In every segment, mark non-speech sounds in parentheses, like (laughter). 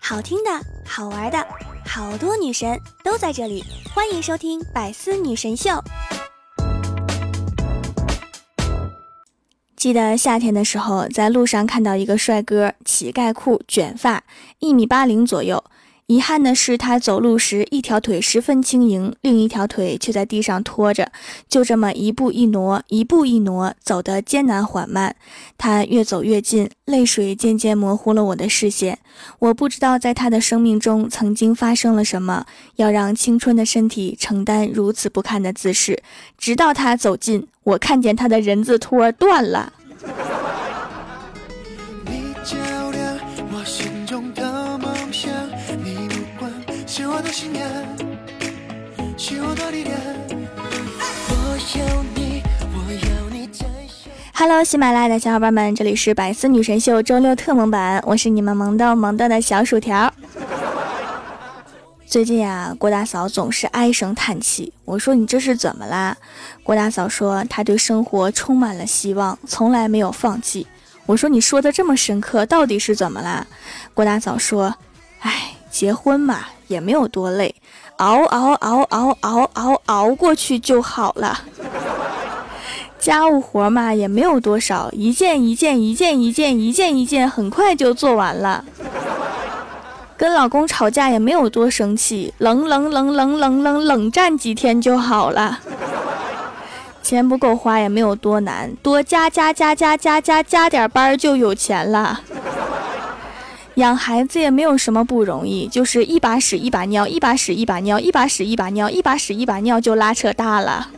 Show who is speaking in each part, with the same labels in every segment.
Speaker 1: 好听的，好玩的，好多女神都在这里，欢迎收听《百思女神秀》。记得夏天的时候，在路上看到一个帅哥，乞丐裤，卷发，一米八零左右。遗憾的是，他走路时一条腿十分轻盈，另一条腿却在地上拖着，就这么一步一挪，一步一挪，走得艰难缓慢。他越走越近，泪水渐渐模糊了我的视线。我不知道在他的生命中曾经发生了什么，要让青春的身体承担如此不堪的姿势。直到他走近，我看见他的人字拖断了。Hello，喜马拉雅的小伙伴们，这里是百思女神秀周六特萌版，我是你们萌豆萌豆的小薯条。最近呀，郭大嫂总是唉声叹气。我说你这是怎么啦？郭大嫂说她对生活充满了希望，从来没有放弃。我说你说的这么深刻，到底是怎么啦？郭大嫂说，唉，结婚嘛，也没有多累。熬熬熬熬熬熬熬过去就好了。家务活嘛也没有多少，一件一件一件一件一件一件，很快就做完了。跟老公吵架也没有多生气，冷冷冷冷冷冷冷战几天就好了。钱不够花也没有多难，多加加加加加加加点班就有钱了。养孩子也没有什么不容易，就是一把屎一把尿，一把屎一把尿，一把屎一把尿，一把屎一把尿就拉扯大了。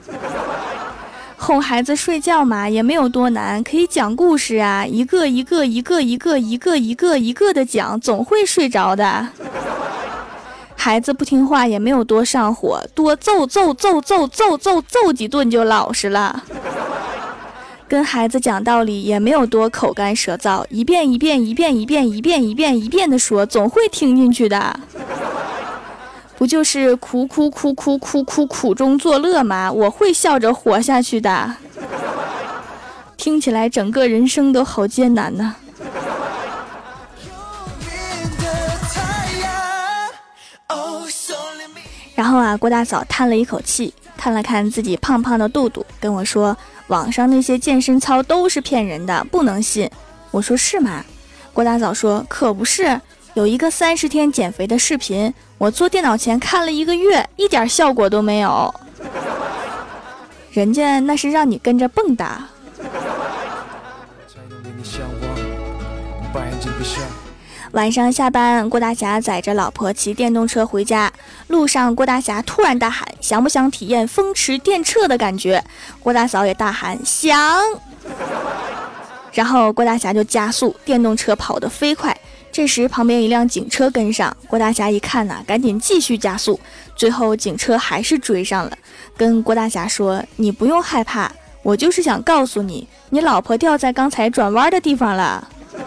Speaker 1: 哄孩子睡觉嘛也没有多难，可以讲故事啊，一个一个一个一个一个一个一个的讲，总会睡着的。(laughs) 孩子不听话也没有多上火，多揍揍揍揍揍揍揍几顿就老实了。(laughs) 跟孩子讲道理也没有多口干舌燥，一遍一遍一遍一遍一遍一遍一遍的说，总会听进去的。不就是苦苦苦苦苦苦苦中作乐吗？我会笑着活下去的。听起来整个人生都好艰难呢。然后啊，郭大嫂叹了一口气，看了看自己胖胖的肚肚，跟我说。网上那些健身操都是骗人的，不能信。我说是吗？郭大嫂说可不是，有一个三十天减肥的视频，我坐电脑前看了一个月，一点效果都没有。人家那是让你跟着蹦的。晚上下班，郭大侠载着老婆骑电动车回家。路上，郭大侠突然大喊：“想不想体验风驰电掣的感觉？”郭大嫂也大喊：“想。”然后郭大侠就加速，电动车跑得飞快。这时，旁边一辆警车跟上，郭大侠一看呐，赶紧继续加速。最后，警车还是追上了，跟郭大侠说：“你不用害怕，我就是想告诉你，你老婆掉在刚才转弯的地方了。(laughs) ”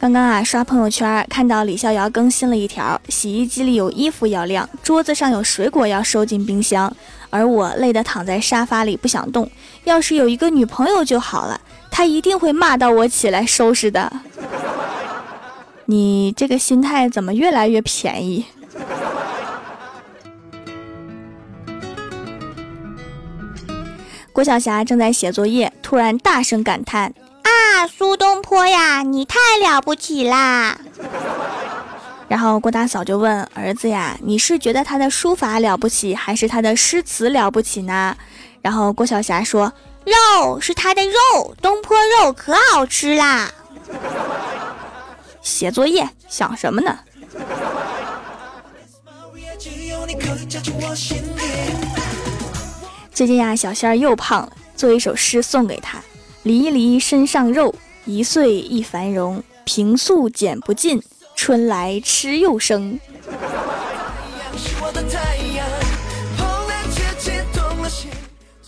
Speaker 1: 刚刚啊，刷朋友圈看到李逍遥更新了一条：洗衣机里有衣服要晾，桌子上有水果要收进冰箱，而我累得躺在沙发里不想动。要是有一个女朋友就好了，她一定会骂到我起来收拾的。(laughs) 你这个心态怎么越来越便宜？郭晓霞正在写作业，突然大声感叹。
Speaker 2: 啊，苏东坡呀，你太了不起啦！
Speaker 1: 然后郭大嫂就问儿子呀：“你是觉得他的书法了不起，还是他的诗词了不起呢？”然后郭晓霞说：“
Speaker 2: 肉是他的肉，东坡肉可好吃啦。”
Speaker 1: 写作业想什么呢？最近呀，小仙儿又胖了，做一首诗送给他。离离身上肉，一岁一繁荣。平素减不尽，春来吃又生。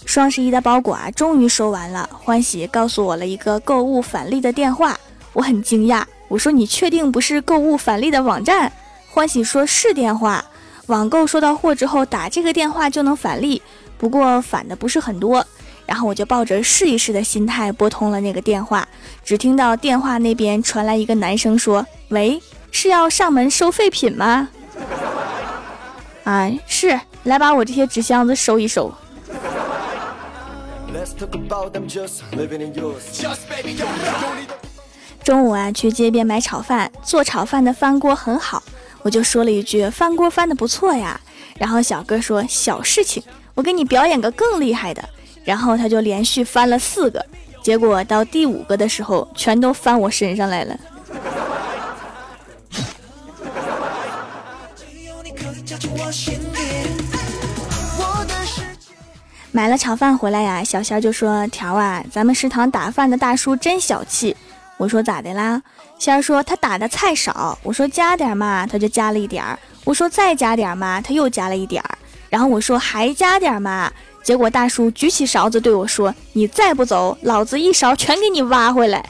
Speaker 1: 双十一的包裹啊，终于收完了。欢喜告诉我了一个购物返利的电话，我很惊讶。我说：“你确定不是购物返利的网站？”欢喜说：“是电话。”网购收到货之后打这个电话就能返利，不过返的不是很多。然后我就抱着试一试的心态拨通了那个电话，只听到电话那边传来一个男生说：“喂，是要上门收废品吗？”哎，是，来把我这些纸箱子收一收。中午啊，去街边买炒饭，做炒饭的翻锅很好，我就说了一句：“翻锅翻的不错呀。”然后小哥说：“小事情，我给你表演个更厉害的。”然后他就连续翻了四个，结果到第五个的时候，全都翻我身上来了。买了炒饭回来呀，小仙就说：“条啊，咱们食堂打饭的大叔真小气。”我说：“咋的啦？”仙儿说：“他打的菜少。”我说：“加点嘛。”他就加了一点儿。我说：“再加点嘛。”他又加了一点儿。然后我说：“还加点嘛。”结果大叔举起勺子对我说：“你再不走，老子一勺全给你挖回来。”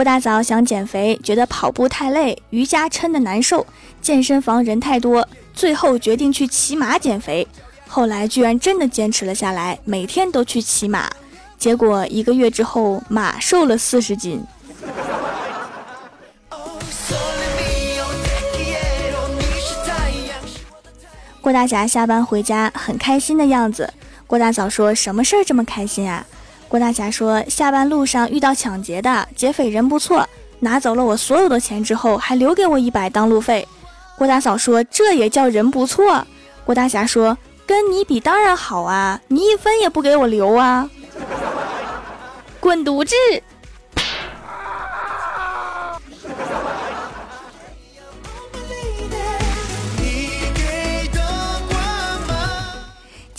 Speaker 1: 郭大嫂想减肥，觉得跑步太累，瑜伽撑的难受，健身房人太多，最后决定去骑马减肥。后来居然真的坚持了下来，每天都去骑马。结果一个月之后，马瘦了四十斤。郭大侠下班回家很开心的样子。郭大嫂说：“什么事儿这么开心啊？”郭大侠说：“下班路上遇到抢劫的劫匪，人不错，拿走了我所有的钱之后，还留给我一百当路费。”郭大嫂说：“这也叫人不错？”郭大侠说：“跟你比当然好啊，你一分也不给我留啊！” (laughs) 滚犊子！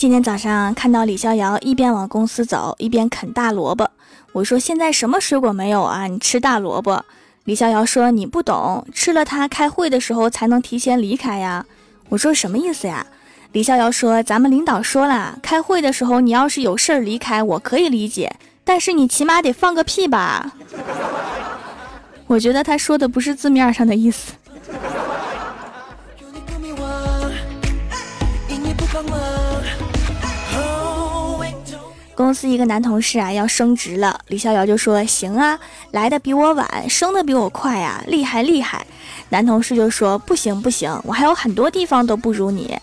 Speaker 1: 今天早上看到李逍遥一边往公司走一边啃大萝卜，我说现在什么水果没有啊？你吃大萝卜？李逍遥说你不懂，吃了它开会的时候才能提前离开呀。我说什么意思呀？李逍遥说咱们领导说了，开会的时候你要是有事儿离开，我可以理解，但是你起码得放个屁吧。(laughs) 我觉得他说的不是字面上的意思。公司一个男同事啊要升职了，李逍遥就说：“行啊，来的比我晚，升的比我快啊，厉害厉害。”男同事就说：“不行不行，我还有很多地方都不如你。”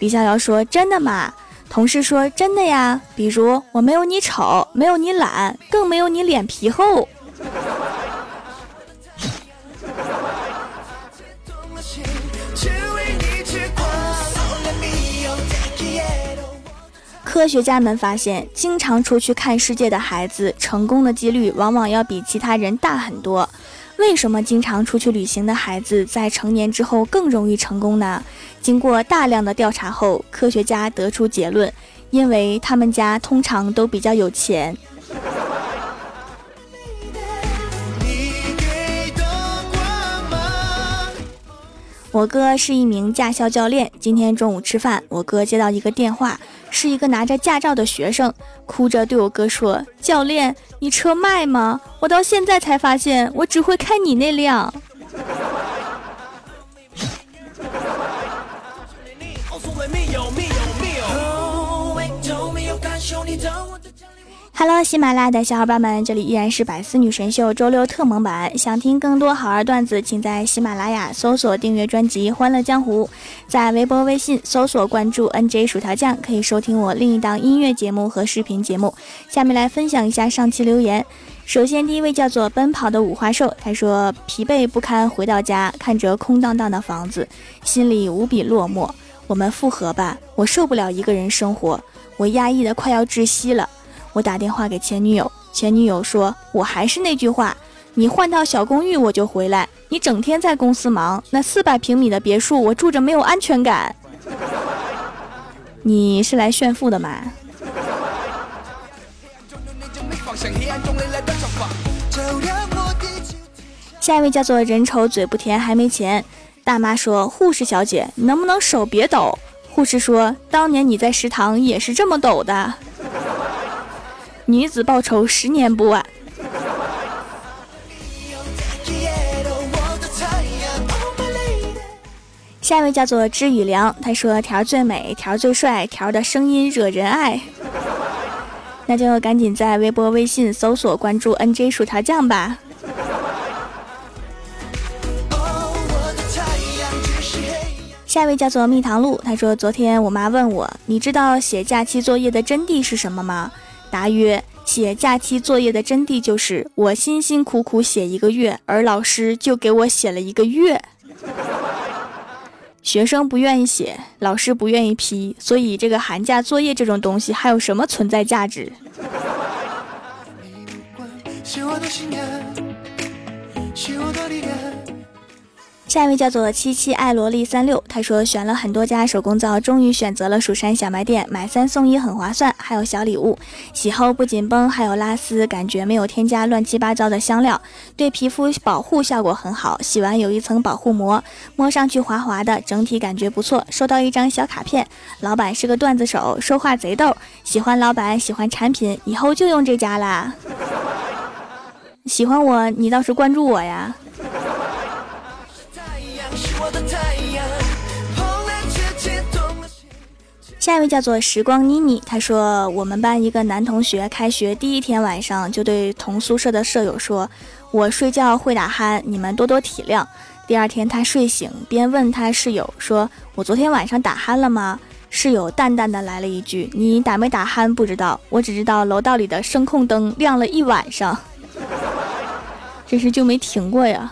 Speaker 1: 李逍遥说：“真的吗？”同事说：“真的呀，比如我没有你丑，没有你懒，更没有你脸皮厚。”科学家们发现，经常出去看世界的孩子，成功的几率往往要比其他人大很多。为什么经常出去旅行的孩子在成年之后更容易成功呢？经过大量的调查后，科学家得出结论：因为他们家通常都比较有钱。我哥是一名驾校教练，今天中午吃饭，我哥接到一个电话。是一个拿着驾照的学生，哭着对我哥说：“教练，你车卖吗？我到现在才发现，我只会开你那辆。(laughs) ”哈喽，喜马拉雅的小伙伴们，这里依然是百思女神秀周六特蒙版。想听更多好玩段子，请在喜马拉雅搜索订阅专辑《欢乐江湖》，在微博、微信搜索关注 NJ 薯条酱，可以收听我另一档音乐节目和视频节目。下面来分享一下上期留言。首先，第一位叫做奔跑的五花兽，他说：“疲惫不堪回到家，看着空荡荡的房子，心里无比落寞。我们复合吧，我受不了一个人生活，我压抑的快要窒息了。”我打电话给前女友，前女友说：“我还是那句话，你换套小公寓我就回来。你整天在公司忙，那四百平米的别墅我住着没有安全感。你是来炫富的吗？”下一位叫做人丑嘴不甜还没钱，大妈说：“护士小姐，能不能手别抖？”护士说：“当年你在食堂也是这么抖的。”女子报仇十年不晚。下一位叫做知雨良，他说条最美，条最帅，条的声音惹人爱。那就赶紧在微博、微信搜索关注 NJ 薯条酱吧。下一位叫做蜜糖露，他说昨天我妈问我，你知道写假期作业的真谛是什么吗？答曰：写假期作业的真谛就是我辛辛苦苦写一个月，而老师就给我写了一个月。(laughs) 学生不愿意写，老师不愿意批，所以这个寒假作业这种东西还有什么存在价值？下一位叫做七七爱萝莉三六，他说选了很多家手工皂，终于选择了蜀山小卖店，买三送一很划算，还有小礼物，洗后不紧绷，还有拉丝，感觉没有添加乱七八糟的香料，对皮肤保护效果很好，洗完有一层保护膜，摸上去滑滑的，整体感觉不错。收到一张小卡片，老板是个段子手，说话贼逗，喜欢老板，喜欢产品，以后就用这家啦。喜欢我，你倒是关注我呀。下一位叫做时光妮妮，她说我们班一个男同学开学第一天晚上就对同宿舍的舍友说：“我睡觉会打鼾，你们多多体谅。”第二天他睡醒，边问他室友说：“我昨天晚上打鼾了吗？”室友淡淡的来了一句：“你打没打鼾不知道，我只知道楼道里的声控灯亮了一晚上，(laughs) 真是就没停过呀。”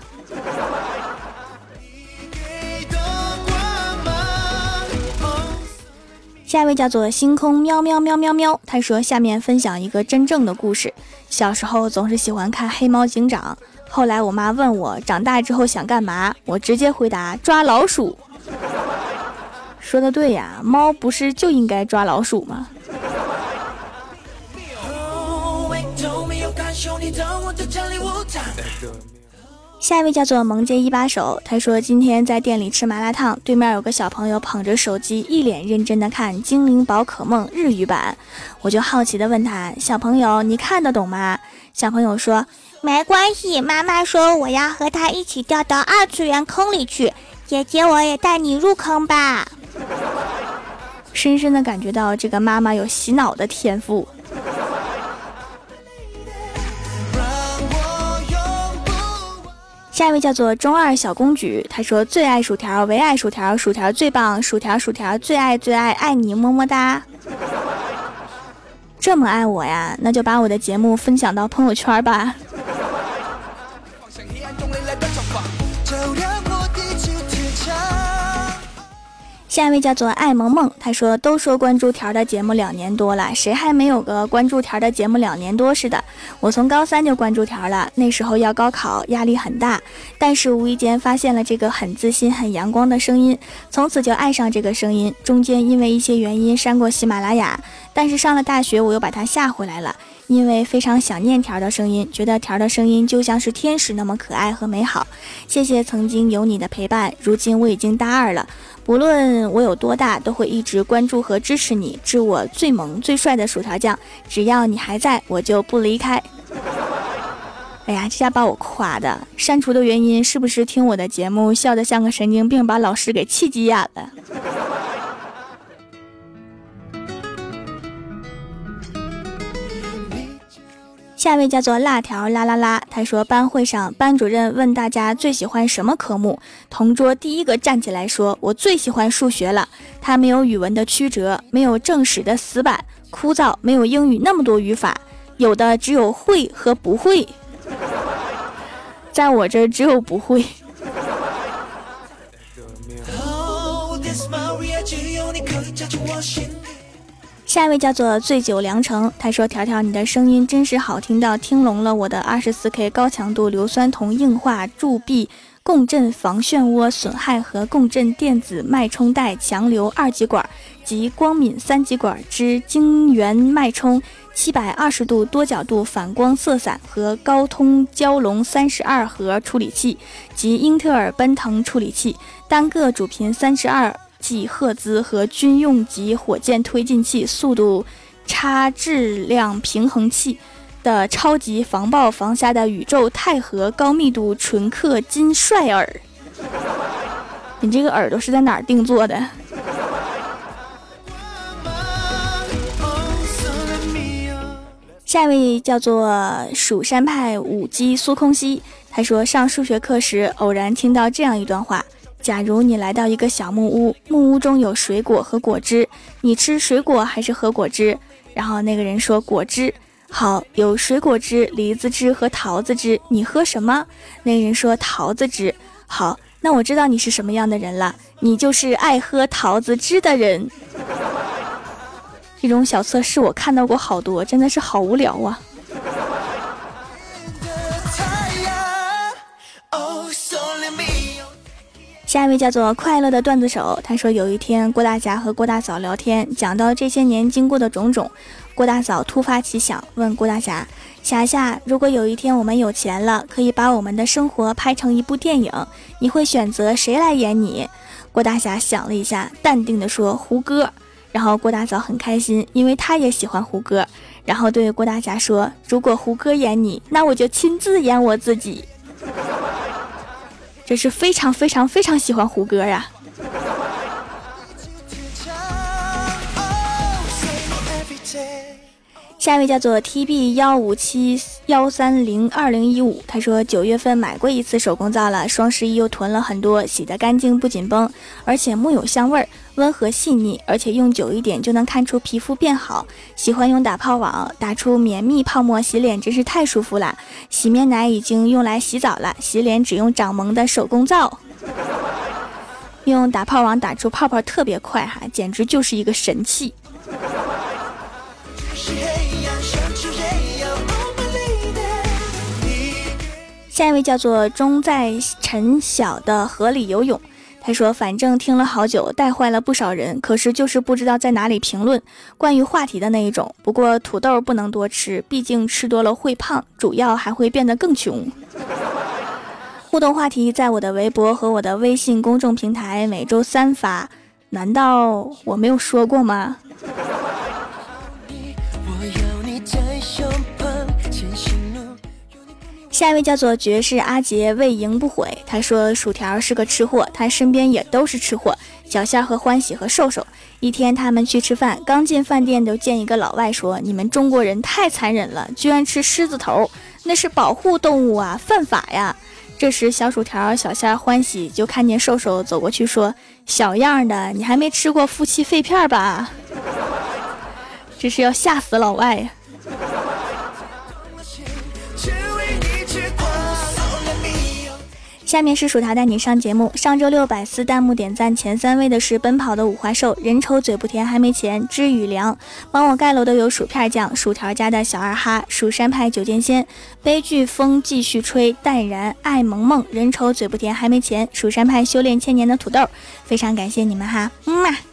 Speaker 1: 下一位叫做星空喵喵喵喵喵，他说：“下面分享一个真正的故事。小时候总是喜欢看黑猫警长，后来我妈问我长大之后想干嘛，我直接回答抓老鼠。说的对呀，猫不是就应该抓老鼠吗？”下一位叫做萌姐一把手，他说今天在店里吃麻辣烫，对面有个小朋友捧着手机，一脸认真的看《精灵宝可梦》日语版，我就好奇的问他，小朋友你看得懂吗？小朋友说
Speaker 2: 没关系，妈妈说我要和他一起掉到二次元坑里去，姐姐我也带你入坑吧。
Speaker 1: 深深的感觉到这个妈妈有洗脑的天赋。下一位叫做中二小公举，他说最爱薯条，唯爱薯条，薯条最棒，薯条薯条最爱最爱爱你么么哒。这么爱我呀，那就把我的节目分享到朋友圈吧。下一位叫做爱萌萌，他说：“都说关注条的节目两年多了，谁还没有个关注条的节目两年多似的？我从高三就关注条了，那时候要高考，压力很大，但是无意间发现了这个很自信、很阳光的声音，从此就爱上这个声音。中间因为一些原因删过喜马拉雅，但是上了大学我又把它下回来了。”因为非常想念条的声音，觉得条的声音就像是天使那么可爱和美好。谢谢曾经有你的陪伴，如今我已经大二了，不论我有多大，都会一直关注和支持你。致我最萌最帅的薯条酱，只要你还在，我就不离开。哎呀，这下把我夸的，删除的原因是不是听我的节目笑得像个神经病，把老师给气急眼了？下一位叫做辣条啦啦啦，他说班会上班主任问大家最喜欢什么科目，同桌第一个站起来说：“我最喜欢数学了，它没有语文的曲折，没有正史的死板枯燥，没有英语那么多语法，有的只有会和不会，在我这只有不会。”下一位叫做醉酒良辰，他说：“条条，你的声音真是好听到听聋了。我的二十四 K 高强度硫酸铜硬化铸币共振防漩涡损害和共振电子脉冲带强流二极管及光敏三极管之晶圆脉冲七百二十度多角度反光色散和高通骁龙三十二核处理器及英特尔奔腾处理器，单个主频三十二。”即赫兹和军用级火箭推进器，速度差质量平衡器的超级防爆防瞎的宇宙钛和高密度纯氪金帅耳。你这个耳朵是在哪定做的？下一位叫做蜀山派舞姬苏空西，他说上数学课时偶然听到这样一段话。假如你来到一个小木屋，木屋中有水果和果汁，你吃水果还是喝果汁？然后那个人说果汁。好，有水果汁、梨子汁和桃子汁，你喝什么？那个人说桃子汁。好，那我知道你是什么样的人了，你就是爱喝桃子汁的人。(laughs) 这种小测试我看到过好多，真的是好无聊啊！下一位叫做快乐的段子手，他说有一天郭大侠和郭大嫂聊天，讲到这些年经过的种种，郭大嫂突发奇想，问郭大侠：“侠侠，如果有一天我们有钱了，可以把我们的生活拍成一部电影，你会选择谁来演你？”郭大侠想了一下，淡定的说：“胡歌。”然后郭大嫂很开心，因为她也喜欢胡歌。然后对郭大侠说：“如果胡歌演你，那我就亲自演我自己。”这是非常非常非常喜欢胡歌呀。下一位叫做 T B 幺五七幺三零二零一五，他说九月份买过一次手工皂了，双十一又囤了很多，洗得干净不紧绷，而且木有香味儿，温和细腻，而且用久一点就能看出皮肤变好。喜欢用打泡网打出绵密泡沫，洗脸真是太舒服了。洗面奶已经用来洗澡了，洗脸只用掌萌的手工皂，(laughs) 用打泡网打出泡泡特别快哈，简直就是一个神器。下一位叫做钟在陈晓的河里游泳，他说：“反正听了好久，带坏了不少人，可是就是不知道在哪里评论关于话题的那一种。不过土豆不能多吃，毕竟吃多了会胖，主要还会变得更穷。(laughs) ”互动话题在我的微博和我的微信公众平台每周三发，难道我没有说过吗？下一位叫做爵士阿杰，未赢不悔。他说薯条是个吃货，他身边也都是吃货。小仙和欢喜和瘦瘦，一天他们去吃饭，刚进饭店就见一个老外说：“你们中国人太残忍了，居然吃狮子头，那是保护动物啊，犯法呀！”这时小薯条、小仙、欢喜就看见瘦瘦走过去说：“小样的，你还没吃过夫妻肺片吧？”这是要吓死老外呀！下面是薯条带你上节目。上周六百四弹幕点赞前三位的是奔跑的五花兽，人丑嘴不甜还没钱，知雨凉。帮我盖楼的有薯片酱、薯条家的小二哈、蜀山派九剑仙、悲剧风继续吹、淡然、爱萌萌、人丑嘴不甜还没钱、蜀山派修炼千年的土豆。非常感谢你们哈，嗯嘛。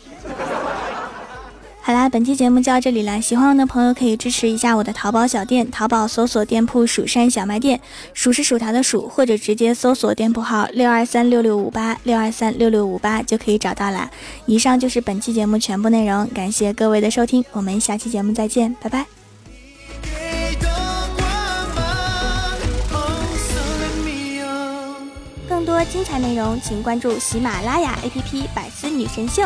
Speaker 1: 好啦，本期节目就到这里啦。喜欢我的朋友可以支持一下我的淘宝小店，淘宝搜索店铺“蜀山小卖店”，数是薯条的数，或者直接搜索店铺号六二三六六五八六二三六六五八就可以找到啦。以上就是本期节目全部内容，感谢各位的收听，我们下期节目再见，拜拜。更多精彩内容，请关注喜马拉雅 APP《百思女神秀》。